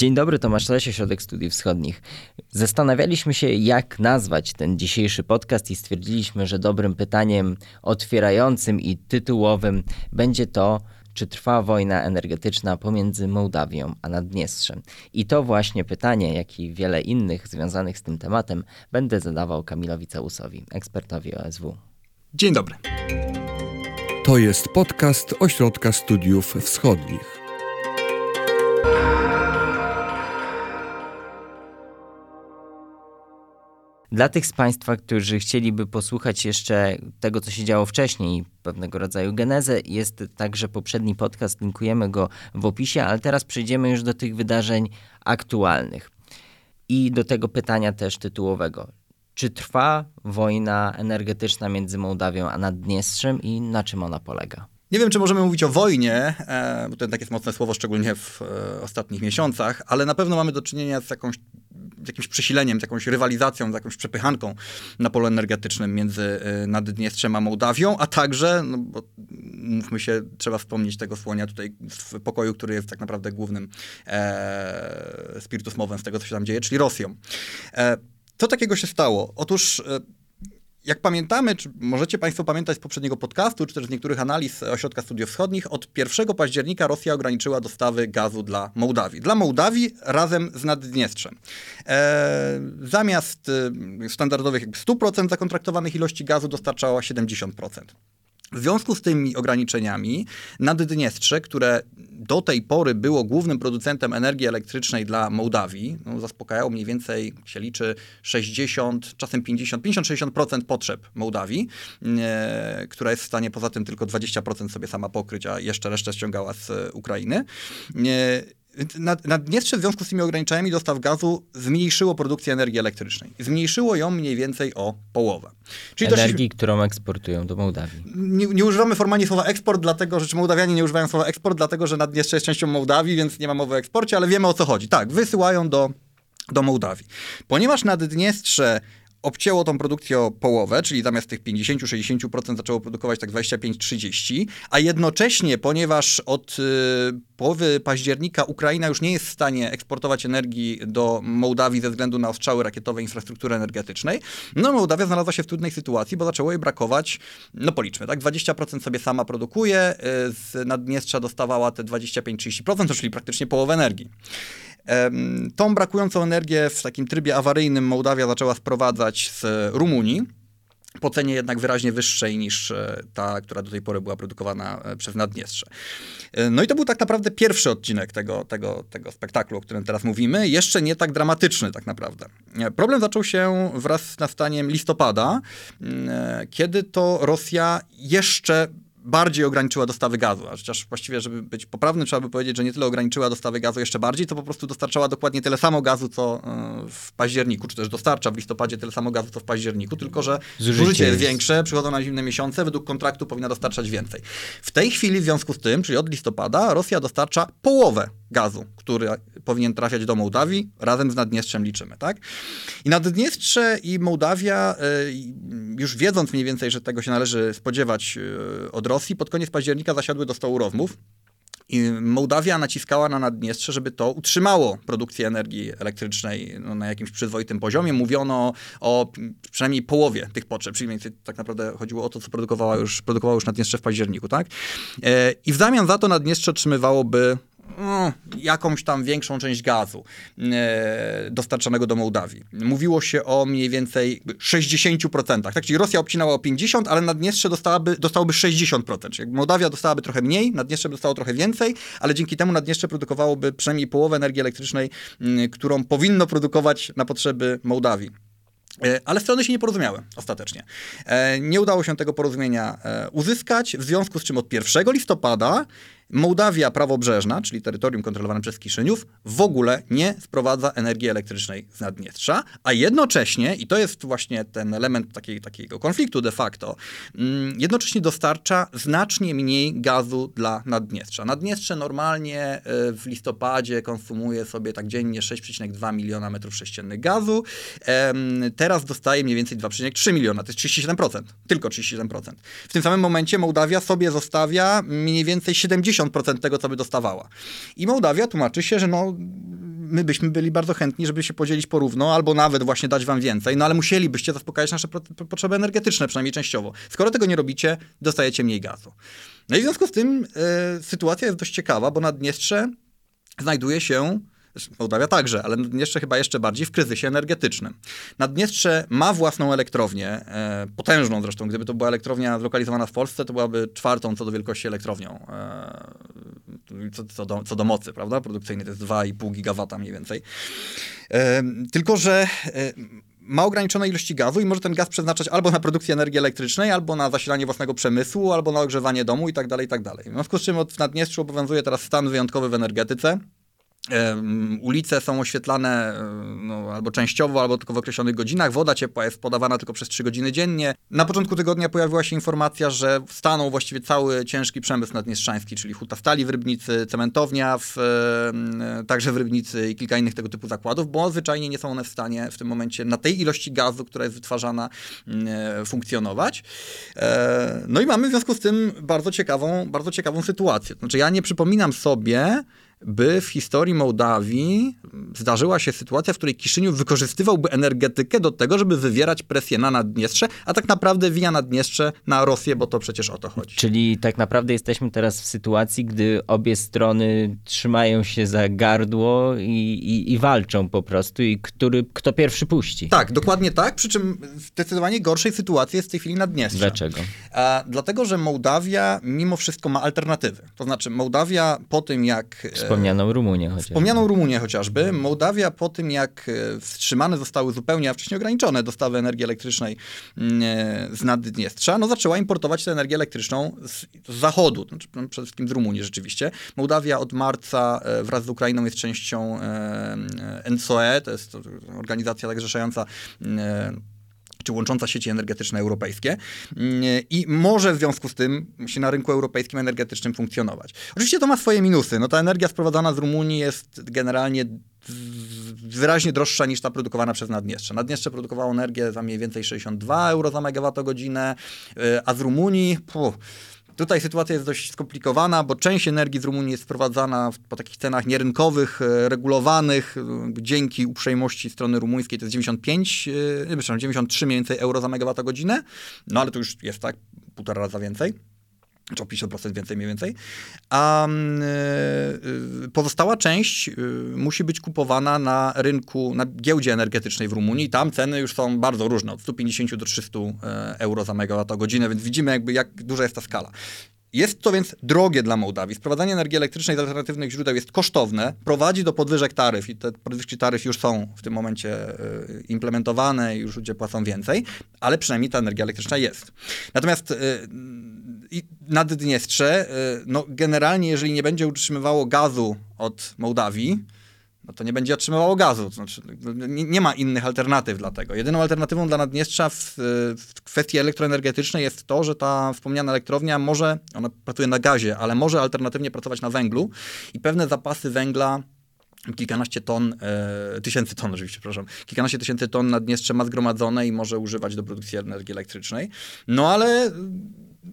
Dzień dobry, Tomasz Lesie, Środek Studiów Wschodnich. Zastanawialiśmy się, jak nazwać ten dzisiejszy podcast i stwierdziliśmy, że dobrym pytaniem otwierającym i tytułowym będzie to, czy trwa wojna energetyczna pomiędzy Mołdawią a Naddniestrzem. I to właśnie pytanie, jak i wiele innych związanych z tym tematem, będę zadawał Kamilowi Całusowi, ekspertowi OSW. Dzień dobry. To jest podcast Ośrodka Studiów Wschodnich. Dla tych z Państwa, którzy chcieliby posłuchać jeszcze tego, co się działo wcześniej, pewnego rodzaju genezę, jest także poprzedni podcast, linkujemy go w opisie, ale teraz przejdziemy już do tych wydarzeń aktualnych i do tego pytania też tytułowego. Czy trwa wojna energetyczna między Mołdawią a Naddniestrzem i na czym ona polega? Nie wiem, czy możemy mówić o wojnie, e, bo to tak jest mocne słowo, szczególnie w e, ostatnich miesiącach, ale na pewno mamy do czynienia z jakąś jakimś przesileniem, z jakąś rywalizacją, z jakąś przepychanką na polu energetycznym między e, Naddniestrzem a Mołdawią, a także, no bo mówmy się, trzeba wspomnieć tego słonia tutaj w pokoju, który jest tak naprawdę głównym e, spiritus mowem z tego, co się tam dzieje, czyli Rosją. E, co takiego się stało? Otóż e, jak pamiętamy, czy możecie Państwo pamiętać z poprzedniego podcastu, czy też z niektórych analiz Ośrodka Studiów Wschodnich, od 1 października Rosja ograniczyła dostawy gazu dla Mołdawii. Dla Mołdawii razem z Naddniestrzem. E, zamiast e, standardowych 100% zakontraktowanych ilości gazu dostarczała 70%. W związku z tymi ograniczeniami Naddniestrze, które do tej pory było głównym producentem energii elektrycznej dla Mołdawii, no, zaspokajało mniej więcej, się liczy, 60, czasem 50, 50-60% potrzeb Mołdawii, e, która jest w stanie poza tym tylko 20% sobie sama pokryć, a jeszcze resztę ściągała z Ukrainy. E, Naddniestrze w związku z tymi ograniczeniami dostaw gazu zmniejszyło produkcję energii elektrycznej. Zmniejszyło ją mniej więcej o połowę. Czyli energii, którą eksportują do Mołdawii. Nie, nie, używamy formalnie słowa eksport, dlatego że czy Mołdawianie nie używają słowa eksport, dlatego że Naddniestrze jest częścią Mołdawii, więc nie ma mowy o eksporcie, ale wiemy o co chodzi. Tak, wysyłają do do Mołdawii. Ponieważ Naddniestrze obcięło tą produkcję o połowę, czyli zamiast tych 50-60% zaczęło produkować tak 25-30%, a jednocześnie, ponieważ od y, połowy października Ukraina już nie jest w stanie eksportować energii do Mołdawii ze względu na ostrzały rakietowe infrastruktury energetycznej, no Mołdawia znalazła się w trudnej sytuacji, bo zaczęło jej brakować, no policzmy, tak, 20% sobie sama produkuje, y, z Naddniestrza dostawała te 25-30%, czyli praktycznie połowę energii. Tą brakującą energię w takim trybie awaryjnym Mołdawia zaczęła sprowadzać z Rumunii po cenie jednak wyraźnie wyższej niż e, ta, która do tej pory była produkowana e, przez Naddniestrze. E, no i to był tak naprawdę pierwszy odcinek tego, tego, tego spektaklu, o którym teraz mówimy, jeszcze nie tak dramatyczny tak naprawdę. Problem zaczął się wraz z nastaniem listopada, kiedy to Rosja jeszcze bardziej ograniczyła dostawy gazu, a chociaż właściwie, żeby być poprawnym, trzeba by powiedzieć, że nie tyle ograniczyła dostawy gazu jeszcze bardziej, to po prostu dostarczała dokładnie tyle samo gazu, co e, w październiku, czy też dostarcza w listopadzie tyle samo gazu, co w październiku, tylko że zużycie, zużycie jest większe, przychodzą na zimne miesiące, według kontraktu powinna dostarczać więcej. W tej chwili w związku z tym, czyli od listopada, Rosja dostarcza połowę gazu, który powinien trafiać do Mołdawii, razem z Naddniestrzem liczymy, tak? I Naddniestrze i Mołdawia, e, już wiedząc mniej więcej, że tego się należy spodziewać e, od Rosji, pod koniec października zasiadły do stołu rozmów. I Mołdawia naciskała na Naddniestrze, żeby to utrzymało produkcję energii elektrycznej no, na jakimś przyzwoitym poziomie. Mówiono o przynajmniej połowie tych potrzeb, czyli tak naprawdę chodziło o to, co produkowała już, produkowało już Naddniestrze w październiku. Tak? E, I w zamian za to Naddniestrze otrzymywałoby jakąś tam większą część gazu e, dostarczanego do Mołdawii. Mówiło się o mniej więcej 60%. Tak? Czyli Rosja obcinała o 50%, ale Naddniestrze dostałaby, dostałoby 60%. Czyli Mołdawia dostałaby trochę mniej, Naddniestrze by dostało trochę więcej, ale dzięki temu Naddniestrze produkowałoby przynajmniej połowę energii elektrycznej, którą powinno produkować na potrzeby Mołdawii. E, ale strony się nie porozumiały ostatecznie. E, nie udało się tego porozumienia uzyskać, w związku z czym od 1 listopada Mołdawia prawobrzeżna, czyli terytorium kontrolowane przez Kiszyniów, w ogóle nie sprowadza energii elektrycznej z Naddniestrza, a jednocześnie, i to jest właśnie ten element takiej, takiego konfliktu de facto, mm, jednocześnie dostarcza znacznie mniej gazu dla Naddniestrza. Naddniestrze normalnie e, w listopadzie konsumuje sobie tak dziennie 6,2 miliona metrów sześciennych gazu, teraz dostaje mniej więcej 2,3 miliona, to jest 37%, tylko 37%. W tym samym momencie Mołdawia sobie zostawia mniej więcej 70 50% tego, co by dostawała. I Mołdawia tłumaczy się, że no, my byśmy byli bardzo chętni, żeby się podzielić porówno, albo nawet właśnie dać wam więcej, no ale musielibyście zaspokajać nasze potrzeby energetyczne, przynajmniej częściowo. Skoro tego nie robicie, dostajecie mniej gazu. No i w związku z tym y, sytuacja jest dość ciekawa, bo Naddniestrze znajduje się Mołdawia także, ale Naddniestrze chyba jeszcze bardziej w kryzysie energetycznym. Naddniestrze ma własną elektrownię, e, potężną zresztą. Gdyby to była elektrownia zlokalizowana w Polsce, to byłaby czwartą co do wielkości elektrownią. E, co, co, do, co do mocy, prawda? Produkcyjnej to jest 2,5 gigawata mniej więcej. E, tylko, że e, ma ograniczone ilości gazu i może ten gaz przeznaczać albo na produkcję energii elektrycznej, albo na zasilanie własnego przemysłu, albo na ogrzewanie domu i tak dalej, i tak dalej. W związku z czym w Naddniestrzu obowiązuje teraz stan wyjątkowy w energetyce. Ulice są oświetlane no, albo częściowo, albo tylko w określonych godzinach. Woda ciepła jest podawana tylko przez 3 godziny dziennie. Na początku tygodnia pojawiła się informacja, że stanął właściwie cały ciężki przemysł naddniestrzański, czyli huta stali w Rybnicy, cementownia w, także w Rybnicy i kilka innych tego typu zakładów, bo zwyczajnie nie są one w stanie w tym momencie na tej ilości gazu, która jest wytwarzana, funkcjonować. E, no i mamy w związku z tym bardzo ciekawą, bardzo ciekawą sytuację. Znaczy ja nie przypominam sobie, by w historii Mołdawii zdarzyła się sytuacja, w której Kiszyniów wykorzystywałby energetykę do tego, żeby wywierać presję na Naddniestrze, a tak naprawdę wija Naddniestrze na Rosję, bo to przecież o to chodzi. Czyli tak naprawdę jesteśmy teraz w sytuacji, gdy obie strony trzymają się za gardło i, i, i walczą po prostu i który, kto pierwszy puści. Tak, dokładnie tak, przy czym w zdecydowanie gorszej sytuacji jest w tej chwili Naddniestrze. Dlaczego? A, dlatego, że Mołdawia mimo wszystko ma alternatywy. To znaczy Mołdawia po tym, jak e, Wspomnianą Rumunię chociażby. Wspomnianą Rumunię chociażby. Mołdawia po tym, jak e, wstrzymane zostały zupełnie, a wcześniej ograniczone dostawy energii elektrycznej mm, e, z Naddniestrza, no zaczęła importować tę energię elektryczną z, zachodu, znaczy no, przede wszystkim z Rumunii rzeczywiście. Mołdawia od marca e, wraz z Ukrainą jest częścią NSOE, to jest organizacja tak zrzeszająca czy łącząca sieci energetyczne europejskie mm, i może w związku z tym się na rynku europejskim energetycznym funkcjonować. Oczywiście to ma swoje minusy. No, ta energia sprowadzana z Rumunii jest generalnie wyraźnie droższa niż ta produkowana przez Naddniestrze. Naddniestrze produkowało energię za mniej więcej 62 euro za megawattogodzinę, y, a z Rumunii... Puh, Tutaj sytuacja jest dość skomplikowana, bo część energii z Rumunii jest sprowadzana po takich cenach nierynkowych, e, regulowanych. E, dzięki uprzejmości strony rumuńskiej to jest 95, nie, przepraszam, 93 mniej więcej euro za megawattogodzinę. No ale to już jest tak, półtora raza więcej czy o 50% więcej mniej więcej, a y, pozostała część y, musi być kupowana na rynku, na giełdzie energetycznej w Rumunii. Tam ceny już są bardzo różne, od 150 do 300 euro za megawattogodzinę, więc widzimy jakby jak duża jest ta skala. Jest to więc drogie dla Mołdawii. Sprowadzanie energii elektrycznej z alternatywnych źródeł jest kosztowne, prowadzi do podwyżek taryf i te podwyżki taryf już są w tym momencie implementowane i już ludzie płacą więcej, ale przynajmniej ta energia elektryczna jest. Natomiast i Naddniestrze, y, no generalnie jeżeli nie będzie utrzymywało gazu od Mołdawii, no to nie będzie otrzymywało gazu. znaczy, nie, nie, ma innych alternatyw dla tego. Jedyną alternatywą dla Naddniestrza w, w, kwestii elektroenergetycznej jest to, że ta wspomniana elektrownia może, ona pracuje na gazie, ale może alternatywnie pracować na węglu i pewne zapasy węgla kilkanaście ton, e, tysięcy ton oczywiście, przepraszam, kilkanaście tysięcy ton Naddniestrze ma zgromadzone i może używać do produkcji energii elektrycznej. No ale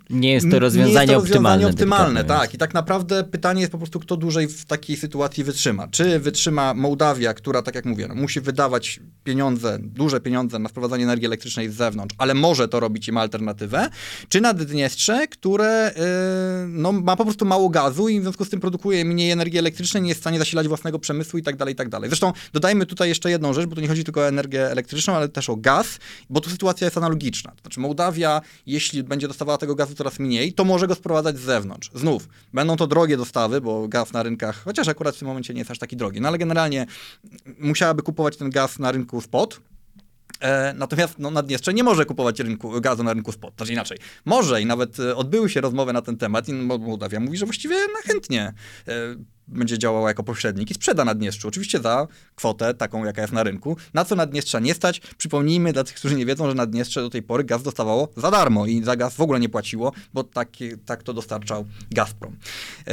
nie jest to rozwiązanie nie jest to rozwiązanie optymalne. tak. I tak naprawdę pytanie jest po prostu, kto dłużej w takiej sytuacji wytrzyma. Czy wytrzyma Mołdawia, która, tak jak mówię, no, musi wydawać pieniądze, duże pieniądze na sprowadzanie energii elektrycznej z zewnątrz, ale może to robić i ma alternatywę, czy Naddniestrze, które yy, no, ma po prostu mało gazu i w związku z tym produkuje mniej energii elektrycznej, nie jest w stanie zasilać własnego przemysłu i tak dalej, i tak dalej. Zresztą dodajmy tutaj jeszcze jedną rzecz, bo tu nie chodzi tylko o energię elektryczną, ale też o gaz, bo tu sytuacja jest analogiczna. To znaczy Mołdawia, jeśli będzie dostawała tego gazu coraz mniej, to może go sprowadzać z zewnątrz. Znów, będą to drogie dostawy, bo gaz na rynkach, chociaż akurat w tym momencie nie jest aż taki drogi, no ale generalnie musiałaby kupować ten gaz na rynku spot, E, natomiast no, Naddniestrze nie może kupować rynku, gazu na rynku spot. Znaczy inaczej. Może i nawet e, odbyły się rozmowy na ten temat i Mołdawia mówi, że właściwie na chętnie e, będzie działała jako pośrednik i sprzeda Naddniestrzu. Oczywiście za kwotę taką, jaka jest na rynku. Na co Naddniestrza nie stać? Przypomnijmy dla tych, którzy nie wiedzą, że Naddniestrze do tej pory gaz dostawało za darmo i za gaz w ogóle nie płaciło, bo tak, tak to dostarczał Gazprom. E,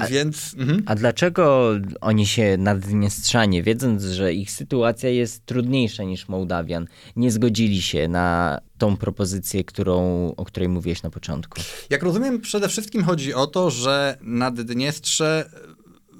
a, więc... Mhm. A dlaczego oni się Naddniestrzanie, wiedząc, że ich sytuacja jest trudniejsza niż Mołdawian, nie zgodzili się na tą propozycję, którą, o której mówiłeś na początku? Jak rozumiem, przede wszystkim chodzi o to, że Naddniestrze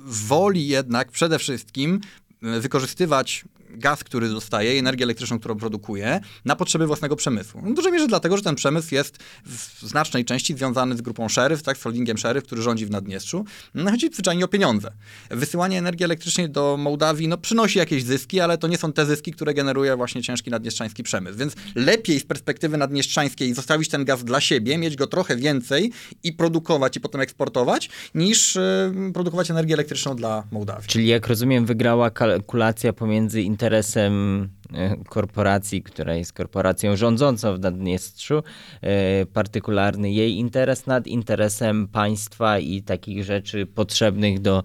woli jednak przede wszystkim wykorzystywać gaz, który dostaje, i energię elektryczną, którą produkuje, na potrzeby własnego przemysłu. W dużej mierze dlatego, że ten przemysł jest w znacznej części związany z grupą szeryf, tak, z holdingiem szeryf, który rządzi w Naddniestrzu. No, chodzi zwyczajnie o pieniądze. Wysyłanie energii elektrycznej do Mołdawii no, przynosi jakieś zyski, ale to nie są te zyski, które generuje właśnie ciężki naddniestrzański przemysł. Więc lepiej z perspektywy naddniestrzańskiej zostawić ten gaz dla siebie, mieć go trochę więcej i produkować i potem eksportować, niż y, produkować energię elektryczną dla Mołdawii. Czyli jak rozumiem, wygrała kalkulacja pomiędzy interesem e, korporacji, która jest korporacją rządzącą w Naddniestrzu, e, partykularny jej interes nad interesem państwa i takich rzeczy potrzebnych do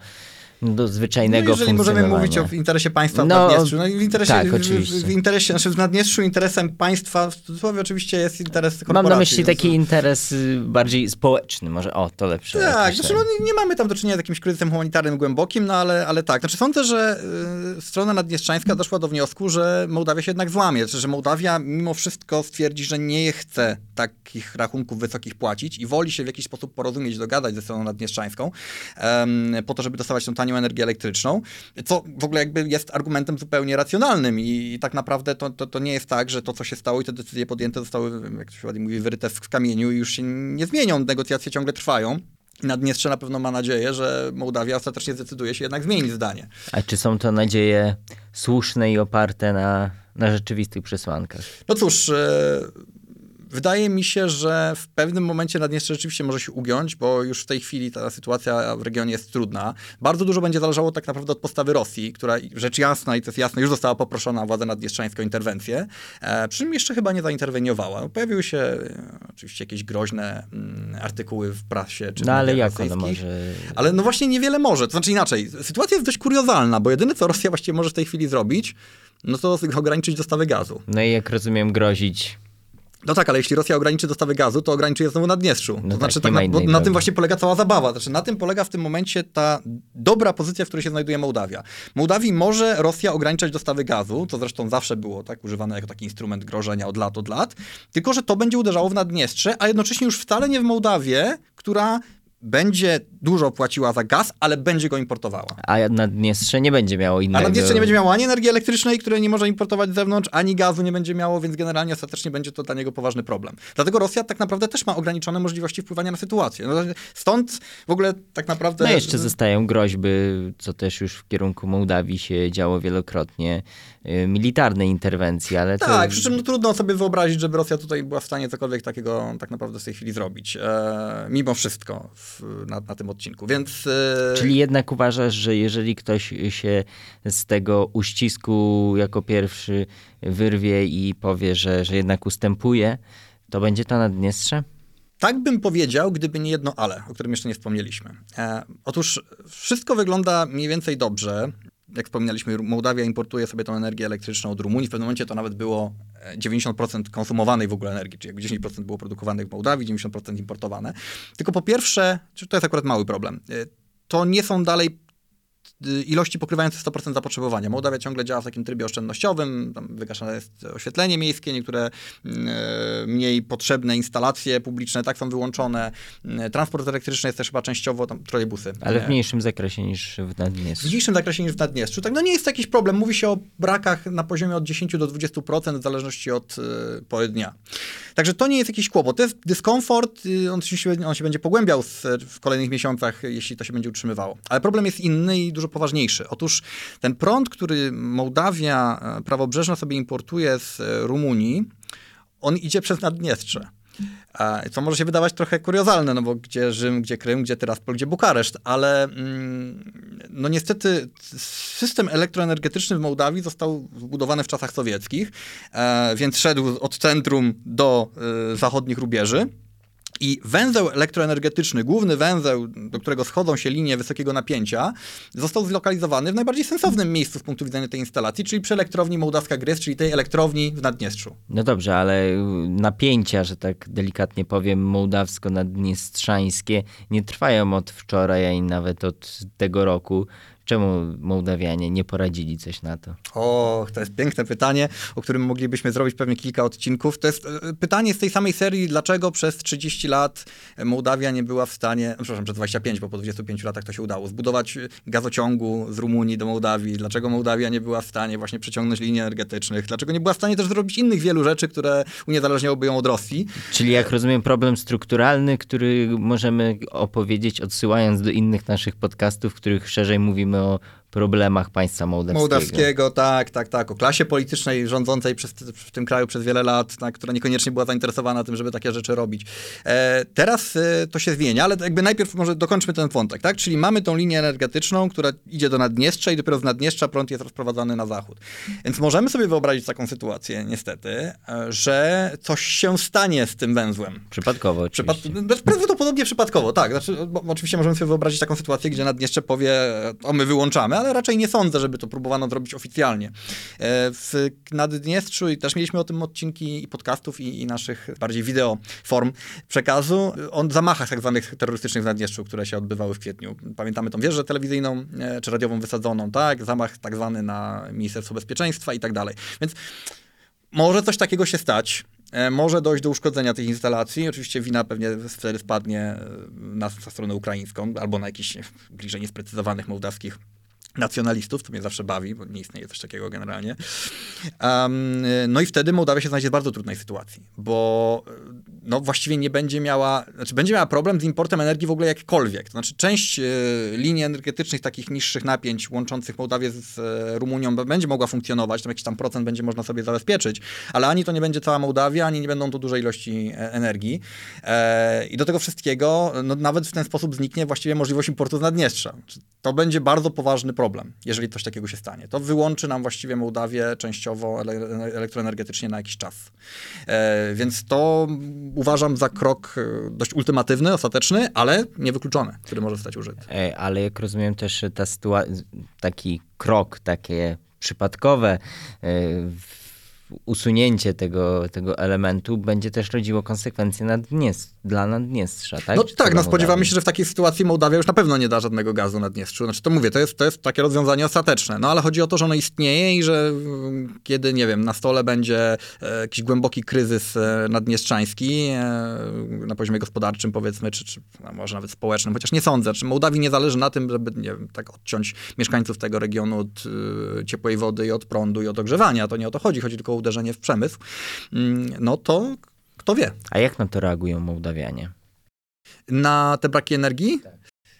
do zwyczajnego no jeżeli możemy mówić o interesie państwa w No, Naddniestrzu, no w interesie, tak, w, w, oczywiście. w interesie, znaczy w Naddniestrzu interesem państwa, w cudzysłowie oczywiście jest interes korporacji. Mam na myśli więc- taki interes y, bardziej społeczny, może o, to lepsze. Tak, znaczy no, nie- mamy tam do czynienia z jakimś kryzysem humanitarnym głębokim, no ale, ale tak. Znaczy sądzę, że y, strona naddniestrzańska doszła do wniosku, że Mołdawia się jednak złamie, znaczy, że Mołdawia mimo wszystko stwierdzi, że nie chce takich rachunków wysokich płacić i woli się w jakiś sposób porozumieć, dogadać ze stroną naddniestrzańską po to, żeby dostawać tą tanią energię elektryczną, co w ogóle jakby jest argumentem zupełnie racjonalnym i, i tak naprawdę to, to, to nie jest tak, że to, co się stało i te decyzje podjęte zostały, jak to się ładnie mówi, wyryte w kamieniu i już się nie zmienią, negocjacje ciągle trwają. Naddniestrze na pewno ma nadzieję, że Mołdawia ostatecznie zdecyduje się jednak zmienić zdanie. A czy są to nadzieje słuszne i oparte na, na rzeczywistych przesłankach? No cóż, e, wydaje mi się, że w pewnym momencie Naddniestrze rzeczywiście może się ugiąć, bo już w tej chwili ta sytuacja w regionie jest trudna. Bardzo dużo będzie zależało tak naprawdę od postawy Rosji, która rzecz jasna i to jest jasne, już została poproszona o władzę naddniestrzańską o interwencję, e, przy czym jeszcze chyba nie zainterweniowała. Pojawiły się e, oczywiście jakieś groźne mm, artykuły w prasie. Czy No ale jak rosyjskich. może... Ale no właśnie niewiele może. To znaczy inaczej, sytuacja jest dość kuriozalna, bo jedyne co Rosja właściwie może w tej chwili zrobić, no to ograniczyć dostawy gazu. No i jak rozumiem grozić... No tak, ale jeśli Rosja ograniczy dostawy gazu, to ograniczy je znowu na Dniestrzu. No to tak, znaczy, tak ma na, na tym właśnie polega cała zabawa. Znaczy, na tym polega w tym momencie ta dobra pozycja, w której się znajduje Mołdawia. Mołdawii może Rosja ograniczać dostawy gazu, co zresztą zawsze było tak używane jako taki instrument grożenia od lat, od lat, tylko że to będzie uderzało w Naddniestrze, a jednocześnie już wcale nie w Mołdawię, która będzie dużo płaciła za gaz, ale będzie go importowała. A Naddniestrze nie będzie miało A innego... Naddniestrze nie będzie miało ani energii elektrycznej, której nie może importować z zewnątrz, ani gazu nie będzie miało, więc generalnie ostatecznie będzie to dla niego poważny problem. Dlatego Rosja tak naprawdę też ma ograniczone możliwości wpływania na sytuację. No, stąd w ogóle tak naprawdę... No jeszcze zostają groźby, co też już w kierunku Mołdawii się działo wielokrotnie, y, militarne interwencje, ale to... Tak, przy czym no, trudno sobie wyobrazić, żeby Rosja tutaj była w stanie cokolwiek takiego tak naprawdę w tej chwili zrobić. E, mimo wszystko w, na, na tym odcinku, więc... E, Czyli jednak uważasz, że jeżeli ktoś się z tego uścisku jako pierwszy wyrwie i powie, że, że jednak ustępuje, to będzie to Naddniestrze? Tak bym powiedział, gdyby nie jedno ale, o którym jeszcze nie wspomnieliśmy. E, otóż wszystko wygląda mniej więcej dobrze. Jak wspominaliśmy, Mołdawia importuje sobie tą energię elektryczną od Rumunii. W pewnym momencie to nawet było e, 90% konsumowanej w ogóle energii, czyli jakby 10% było produkowanych w Mołdawii, 90% importowane. Tylko po pierwsze, to jest akurat mały problem, e, to nie są dalej ilości pokrywające 100% zapotrzebowania. Mołdawia ciągle działa w takim trybie oszczędnościowym, tam wygaszane jest oświetlenie miejskie, niektóre e, mniej potrzebne instalacje publiczne tak są wyłączone. Mm, Transport elektryczny jest też chyba częściowo, tam trolejbusy. Ale w mniejszym zakresie niż w w Naddniestrzu. mniejszym zakresie niż w Naddniestrzu. Tak, no nie jest to jakiś problem. Mówi się o brakach na poziomie od 10 do 20% w zależności od y, pory dnia. Także to nie jest jakiś kłopot. To jest dyskomfort, y, on, się, on się będzie pogłębiał w kolejnych miesiącach, jeśli to się będzie utrzymywało. Ale problem jest inny i dużo poważniejszy. Otóż ten prąd, który Mołdawia e, prawobrzeżna sobie importuje z e, Rumunii, on idzie przez Naddniestrze. E, Co może się wydawać trochę kuriozalne, no bo gdzie Rzym, gdzie Krym, gdzie Tyraspol, gdzie Bukareszt, ale mm, no niestety system elektroenergetyczny w Mołdawii został zbudowany w czasach sowieckich, więc szedł od centrum do zachodnich rubieży. I węzeł elektroenergetyczny, główny węzeł, do którego schodzą się linie wysokiego napięcia, został zlokalizowany w najbardziej sensownym miejscu z punktu widzenia tej instalacji, czyli przy elektrowni Mołdawska Gryz, czyli tej elektrowni w Naddniestrzu. No dobrze, ale napięcia, że tak delikatnie powiem, mołdawsko-naddniestrzańskie nie trwają od wczoraj, ani nawet od tego roku. Czemu Mołdawianie nie poradzili coś na to? O, to jest piękne pytanie, o którym moglibyśmy zrobić pewnie kilka odcinków. To jest e, pytanie z tej samej serii, dlaczego przez 30 lat Mołdawia nie była w stanie, przepraszam, przez 25, bo po 25 latach to się udało, zbudować gazociągu z Rumunii do Mołdawii. Dlaczego Mołdawia nie była w stanie właśnie przeciągnąć linii energetycznych? Dlaczego nie była w stanie też zrobić innych wielu rzeczy, które uniezależniałyby ją od Rosji? Czyli jak rozumiem problem strukturalny, który możemy opowiedzieć odsyłając do innych naszych podcastów, w których szerzej mówimy o problemach państwa mołdawskiego. Mołdawskiego, tak, tak, tak. O klasie politycznej rządzącej przez, w tym kraju przez wiele lat, tak, która niekoniecznie była zainteresowana tym, żeby takie rzeczy robić. E, teraz e, to się zmienia, ale jakby najpierw może dokończmy ten wątek, tak? Czyli mamy tą linię energetyczną, która idzie do Naddniestrza i dopiero z Naddniestrza prąd jest rozprowadzany na zachód. Więc możemy sobie wyobrazić taką sytuację, niestety, e, że coś się stanie z tym węzłem. Przypadkowo oczywiście. Przypad prawdopodobnie przypadkowo, tak. Znaczy, oczywiście możemy sobie wyobrazić taką sytuację, gdzie Naddniestrze powie, o my wyłączamy, ale raczej nie sądzę, żeby to próbowano zrobić oficjalnie. E, w Naddniestrzu i też mieliśmy o tym odcinki i podcastów i, i naszych bardziej wideo form przekazu o zamachach tak zwanych terrorystycznych w Naddniestrzu, które się odbywały w kwietniu. Pamiętamy tą wieżę telewizyjną e, czy radiową wysadzoną, tak? Zamach tak zwany na Ministerstwo Bezpieczeństwa i tak dalej. Więc może coś takiego się stać. E, może dojść do uszkodzenia tych instalacji. Oczywiście wina pewnie wtedy spadnie na, na stronę ukraińską albo na jakichś bliżej niesprecyzowanych mołdawskich nacjonalistów, to mnie zawsze bawi, bo nie istnieje coś takiego generalnie. Um, no i wtedy Mołdawia się znajdzie w bardzo trudnej sytuacji, bo no, właściwie nie będzie miała, znaczy będzie miała problem z importem energii w ogóle jakkolwiek. To znaczy część y, linii energetycznych takich niższych napięć łączących Mołdawię z y, Rumunią będzie mogła funkcjonować, tam jakiś tam procent będzie można sobie zabezpieczyć, ale ani to nie będzie cała Mołdawia, ani nie będą to duże ilości e, energii. E, I do tego wszystkiego no, nawet w ten sposób zniknie właściwie możliwość importu z Naddniestrza. To będzie bardzo poważny problem problem, jeżeli coś takiego się stanie. To wyłączy nam właściwie Mołdawię częściowo elektroenergetycznie na jakiś czas. E, więc to uważam za krok e, dość ultimatywny, ostateczny, ale niewykluczony, który może zostać użyty. E, ale jak rozumiem też ta taki krok, takie przypadkowe usunięcie tego, tego elementu będzie też rodziło konsekwencje Naddniest dla Naddniestrza, tak? No Czy tak, no spodziewamy się, że w takiej sytuacji Mołdawia już na pewno nie da żadnego gazu Naddniestrzu. Znaczy to mówię, to jest, to jest takie rozwiązanie ostateczne, no ale chodzi o to, że ono istnieje i że mm, kiedy, nie wiem, na stole będzie e, jakiś głęboki kryzys e, naddniestrzański e, na poziomie gospodarczym powiedzmy, czy, czy może nawet społecznym, chociaż nie sądzę, czy Mołdawii nie zależy na tym, żeby, nie wiem, tak odciąć mieszkańców tego regionu od ciepłej wody i od prądu i od ogrzewania. To nie o to chodzi, chodzi tylko o uderzenie w przemysł, mm, no to kto wie. A jak na to reagują Mołdawianie? Na te braki energii?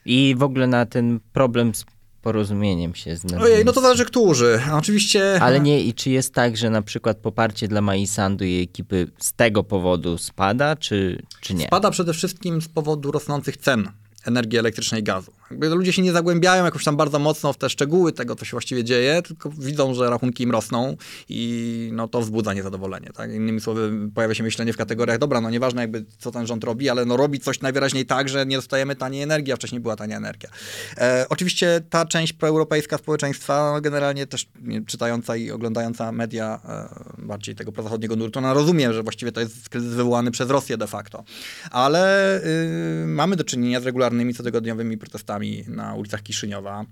I w ogóle na ten problem z porozumieniem się z Ojej, no to zależy którzy. Oczywiście... Ale nie, i czy jest tak, że na przykład poparcie dla Maisandu i ekipy z tego powodu spada, czy, czy nie? Spada przede wszystkim z powodu rosnących cen energii elektrycznej i gazu. Jakby ludzie się nie zagłębiają jakoś tam bardzo mocno w te szczegóły tego, co się właściwie dzieje, tylko widzą, że rachunki im rosną i no to wzbudza niezadowolenie. Tak? Innymi słowy, pojawia się myślenie w kategoriach, dobra, no nieważne jakby co ten rząd robi, ale no robi coś najwyraźniej tak, że nie dostajemy taniej energii, a wcześniej była tania energia. E, oczywiście ta część proeuropejska społeczeństwa, no generalnie też czytająca i oglądająca media e, bardziej tego prozachodniego nurtu, ona rozumie, że właściwie to jest kryzys wywołany przez Rosję de facto. Ale y, mamy do czynienia z regularnymi cotygodniowymi protestami na ulicach Kiszyniowa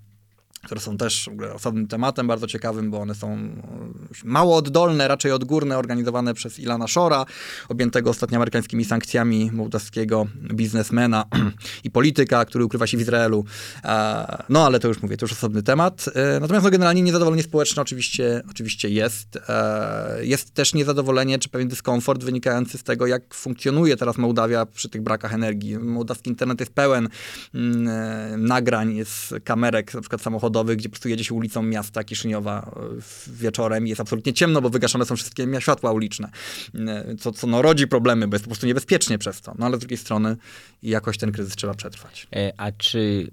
które są też osobnym tematem bardzo ciekawym, bo one są e, mało oddolne, raczej odgórne, organizowane przez Ilana Shora, objętego ostatnio amerykańskimi sankcjami mołdawskiego biznesmena i polityka, który ukrywa się w Izraelu. E, no ale to już mówię, to już osobny temat. E, natomiast no, generalnie niezadowolenie społeczne oczywiście, oczywiście jest. Jest też niezadowolenie, czy pewien dyskomfort wynikający z tego, jak funkcjonuje teraz Mołdawia przy tych brakach energii. Mołdawski internet jest pełen mm, nagrań, jest kamerek, na przykład samochodów gdzie po prostu jedzie się ulicą miasta Kiszyniowa e, wieczorem i jest absolutnie ciemno, bo wygaszone są wszystkie światła uliczne, e, co, co no, rodzi problemy, bo jest po prostu niebezpiecznie przez to. No ale z drugiej strony jakoś ten kryzys trzeba przetrwać. E, a czy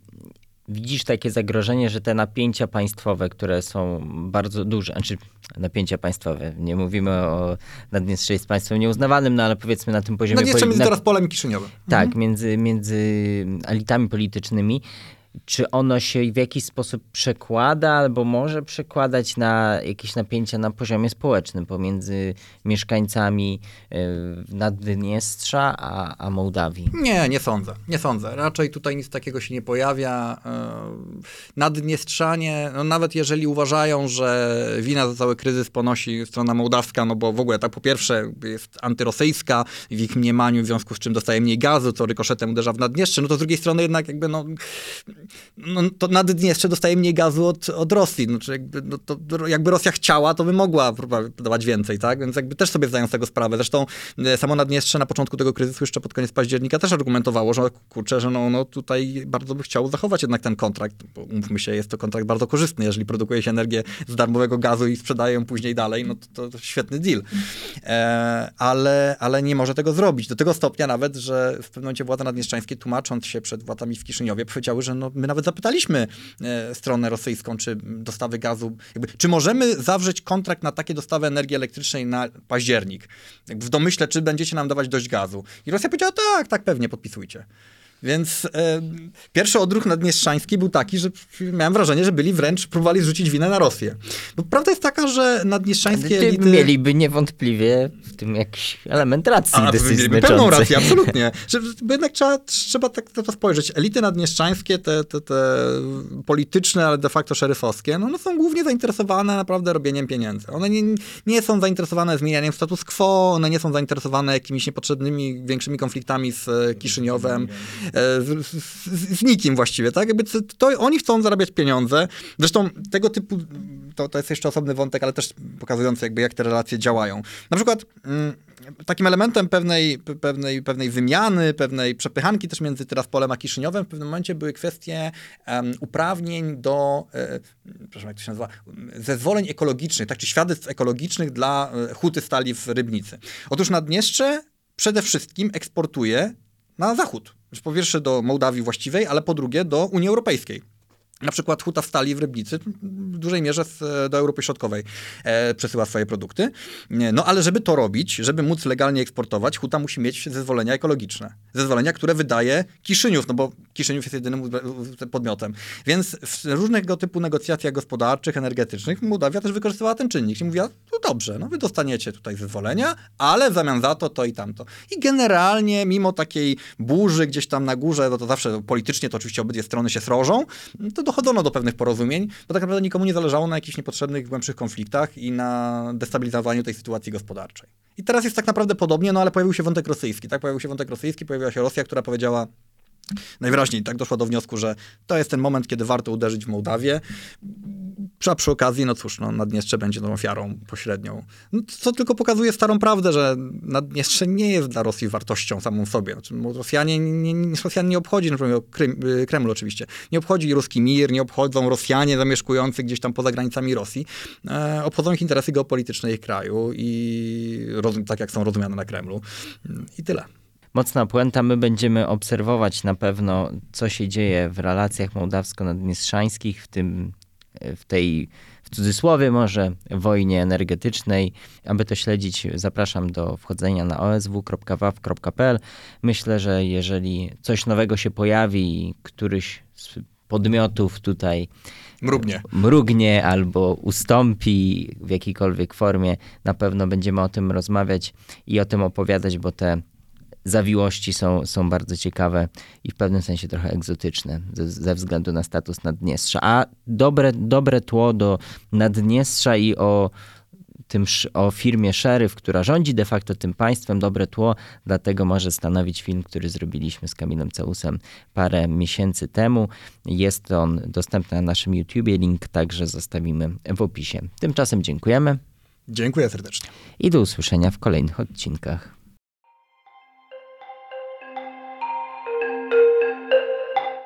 widzisz takie zagrożenie, że te napięcia państwowe, które są bardzo duże, znaczy napięcia państwowe, nie mówimy o Naddniestrze jest państwem nieuznawanym, no ale powiedzmy na tym poziomie... Naddniestrze między teraz polem Kiszyniowa. Tak, mhm. między, między elitami politycznymi, czy ono się w jakiś sposób przekłada albo może przekładać na jakieś napięcia na poziomie społecznym pomiędzy mieszkańcami y, Naddniestrza a, a Mołdawii? Nie, nie sądzę. Nie sądzę. Raczej tutaj nic takiego się nie pojawia. Y, Naddniestrzanie, no nawet jeżeli uważają, że wina za cały kryzys ponosi strona mołdawska, no bo w ogóle tak po pierwsze jest antyrosyjska w ich mniemaniu, w związku z czym dostaje mniej gazu, co rykoszetem uderza w Naddniestrze, no to z drugiej strony jednak jakby no no, to Naddniestrze dostaje mniej gazu od, od Rosji. Znaczy jakby, no, to, jakby Rosja chciała, to by mogła dawać więcej, tak? Więc jakby też sobie zdają z tego sprawę. Zresztą e, samo Naddniestrze na początku tego kryzysu, jeszcze pod koniec października, też argumentowało, że kurczę, że no, no tutaj bardzo by chciało zachować jednak ten kontrakt, bo umówmy się, jest to kontrakt bardzo korzystny. Jeżeli produkuje się energię z darmowego gazu i sprzedaje ją później dalej, no to, to, świetny deal. E, ale, ale nie może tego zrobić. Do tego stopnia nawet, że w pewnym momencie władze naddniestrzańskie, tłumacząc się przed władami w Kiszyniowie, powiedziały, że no, my nawet zapytaliśmy e, stronę rosyjską, czy dostawy gazu, jakby, czy możemy zawrzeć kontrakt na takie dostawy energii elektrycznej na październik. w domyśle, czy będziecie nam dawać dość gazu. I Rosja powiedziała, tak, tak, pewnie, podpisujcie. Więc e, pierwszy odruch naddniestrzański był taki, że miałem wrażenie, że byli wręcz próbowali zrzucić winę na Rosję. Bo prawda jest taka, że naddniestrzańskie elity... Mieliby niewątpliwie w tym jakiś element racji A, mieliby pełną rację, absolutnie. że, bo jednak trzeba, trzeba tak na to spojrzeć. Elity naddniestrzańskie, te, te, te polityczne, ale de facto szeryfowskie, no one są głównie zainteresowane naprawdę robieniem pieniędzy. One nie, nie są zainteresowane zmienianiem status quo, one nie są zainteresowane jakimiś niepotrzebnymi, większymi konfliktami z Kiszyniowem. E, z, z, nikim właściwie, tak? Jakby to, to, oni chcą zarabiać pieniądze. Zresztą tego typu, to, to jest jeszcze osobny wątek, ale też pokazujący jakby jak te relacje działają. Na przykład mm, takim elementem pewnej, pewnej, pewnej wymiany, pewnej przepychanki też między Tyraspolem a Kiszyniowem w pewnym momencie były kwestie um, uprawnień do, e, proszę jak to się nazywa, zezwoleń ekologicznych, tak, czy świadectw ekologicznych dla e, huty stali w Rybnicy. Otóż Naddniestrze przede wszystkim eksportuje na zachód. Po pierwsze do Mołdawii właściwej, ale po drugie do Unii Europejskiej na przykład Huta Stali w Rybnicy w dużej mierze do Europy Środkowej e, przesyła swoje produkty. No ale żeby to robić, żeby móc legalnie eksportować, Huta musi mieć zezwolenia ekologiczne. Zezwolenia, które wydaje Kiszyniów, no bo Kiszyniów jest jedynym podmiotem. Więc w różnego typu negocjacjach gospodarczych, energetycznych Mołdawia też wykorzystywała ten czynnik. I mówiła, no dobrze, no wy dostaniecie tutaj zezwolenia, ale w zamian za to to i tamto. I generalnie, mimo takiej burzy gdzieś tam na górze, bo to zawsze politycznie to oczywiście obydwie strony się srożą, to dochodzono do pewnych porozumień, bo tak naprawdę nikomu nie zależało na jakichś niepotrzebnych, głębszych konfliktach i na destabilizowaniu tej sytuacji gospodarczej. I teraz jest tak naprawdę podobnie, no ale pojawił się wątek rosyjski, tak? Pojawił się wątek rosyjski, pojawiła się Rosja, która powiedziała, najwyraźniej tak doszła do wniosku, że to jest ten moment, kiedy warto uderzyć w Mołdawię. A przy okazji, no cóż, no, Naddniestrze będzie tą ofiarą pośrednią. No, co tylko pokazuje starą prawdę, że Naddniestrze nie jest dla Rosji wartością samą w sobie. Znaczy, Rosjanie nie, nie, Rosjan nie obchodzi, na przykład y, Kreml oczywiście, nie obchodzi ruski mir, nie obchodzą Rosjanie zamieszkujący gdzieś tam poza granicami Rosji. E, obchodzą ich interesy geopolityczne ich kraju i tak jak są rozumiane na Kremlu. I tyle mocna puenta. My będziemy obserwować na pewno, co się dzieje w relacjach mołdawsko-naddniestrzańskich, w tym w tej w cudzysłowie może wojnie energetycznej. Aby to śledzić, zapraszam do wchodzenia na osw.waw.pl. Myślę, że jeżeli coś nowego się pojawi i któryś z podmiotów tutaj mrugnie. mrugnie albo ustąpi w jakiejkolwiek formie, na pewno będziemy o tym rozmawiać i o tym opowiadać, bo te zawiłości są, są bardzo ciekawe i w pewnym sensie trochę egzotyczne ze, ze względu na status Naddniestrza. A dobre, dobre tło do Naddniestrza i o tym, o firmie Sheriff, która rządzi de facto tym państwem, dobre tło, dlatego może stanowić film, który zrobiliśmy z Kamilem Ceusem parę miesięcy temu. Jest on dostępny na naszym YouTubie, link także zostawimy w opisie. Tymczasem dziękujemy. Dziękuję serdecznie. I do usłyszenia w kolejnych odcinkach.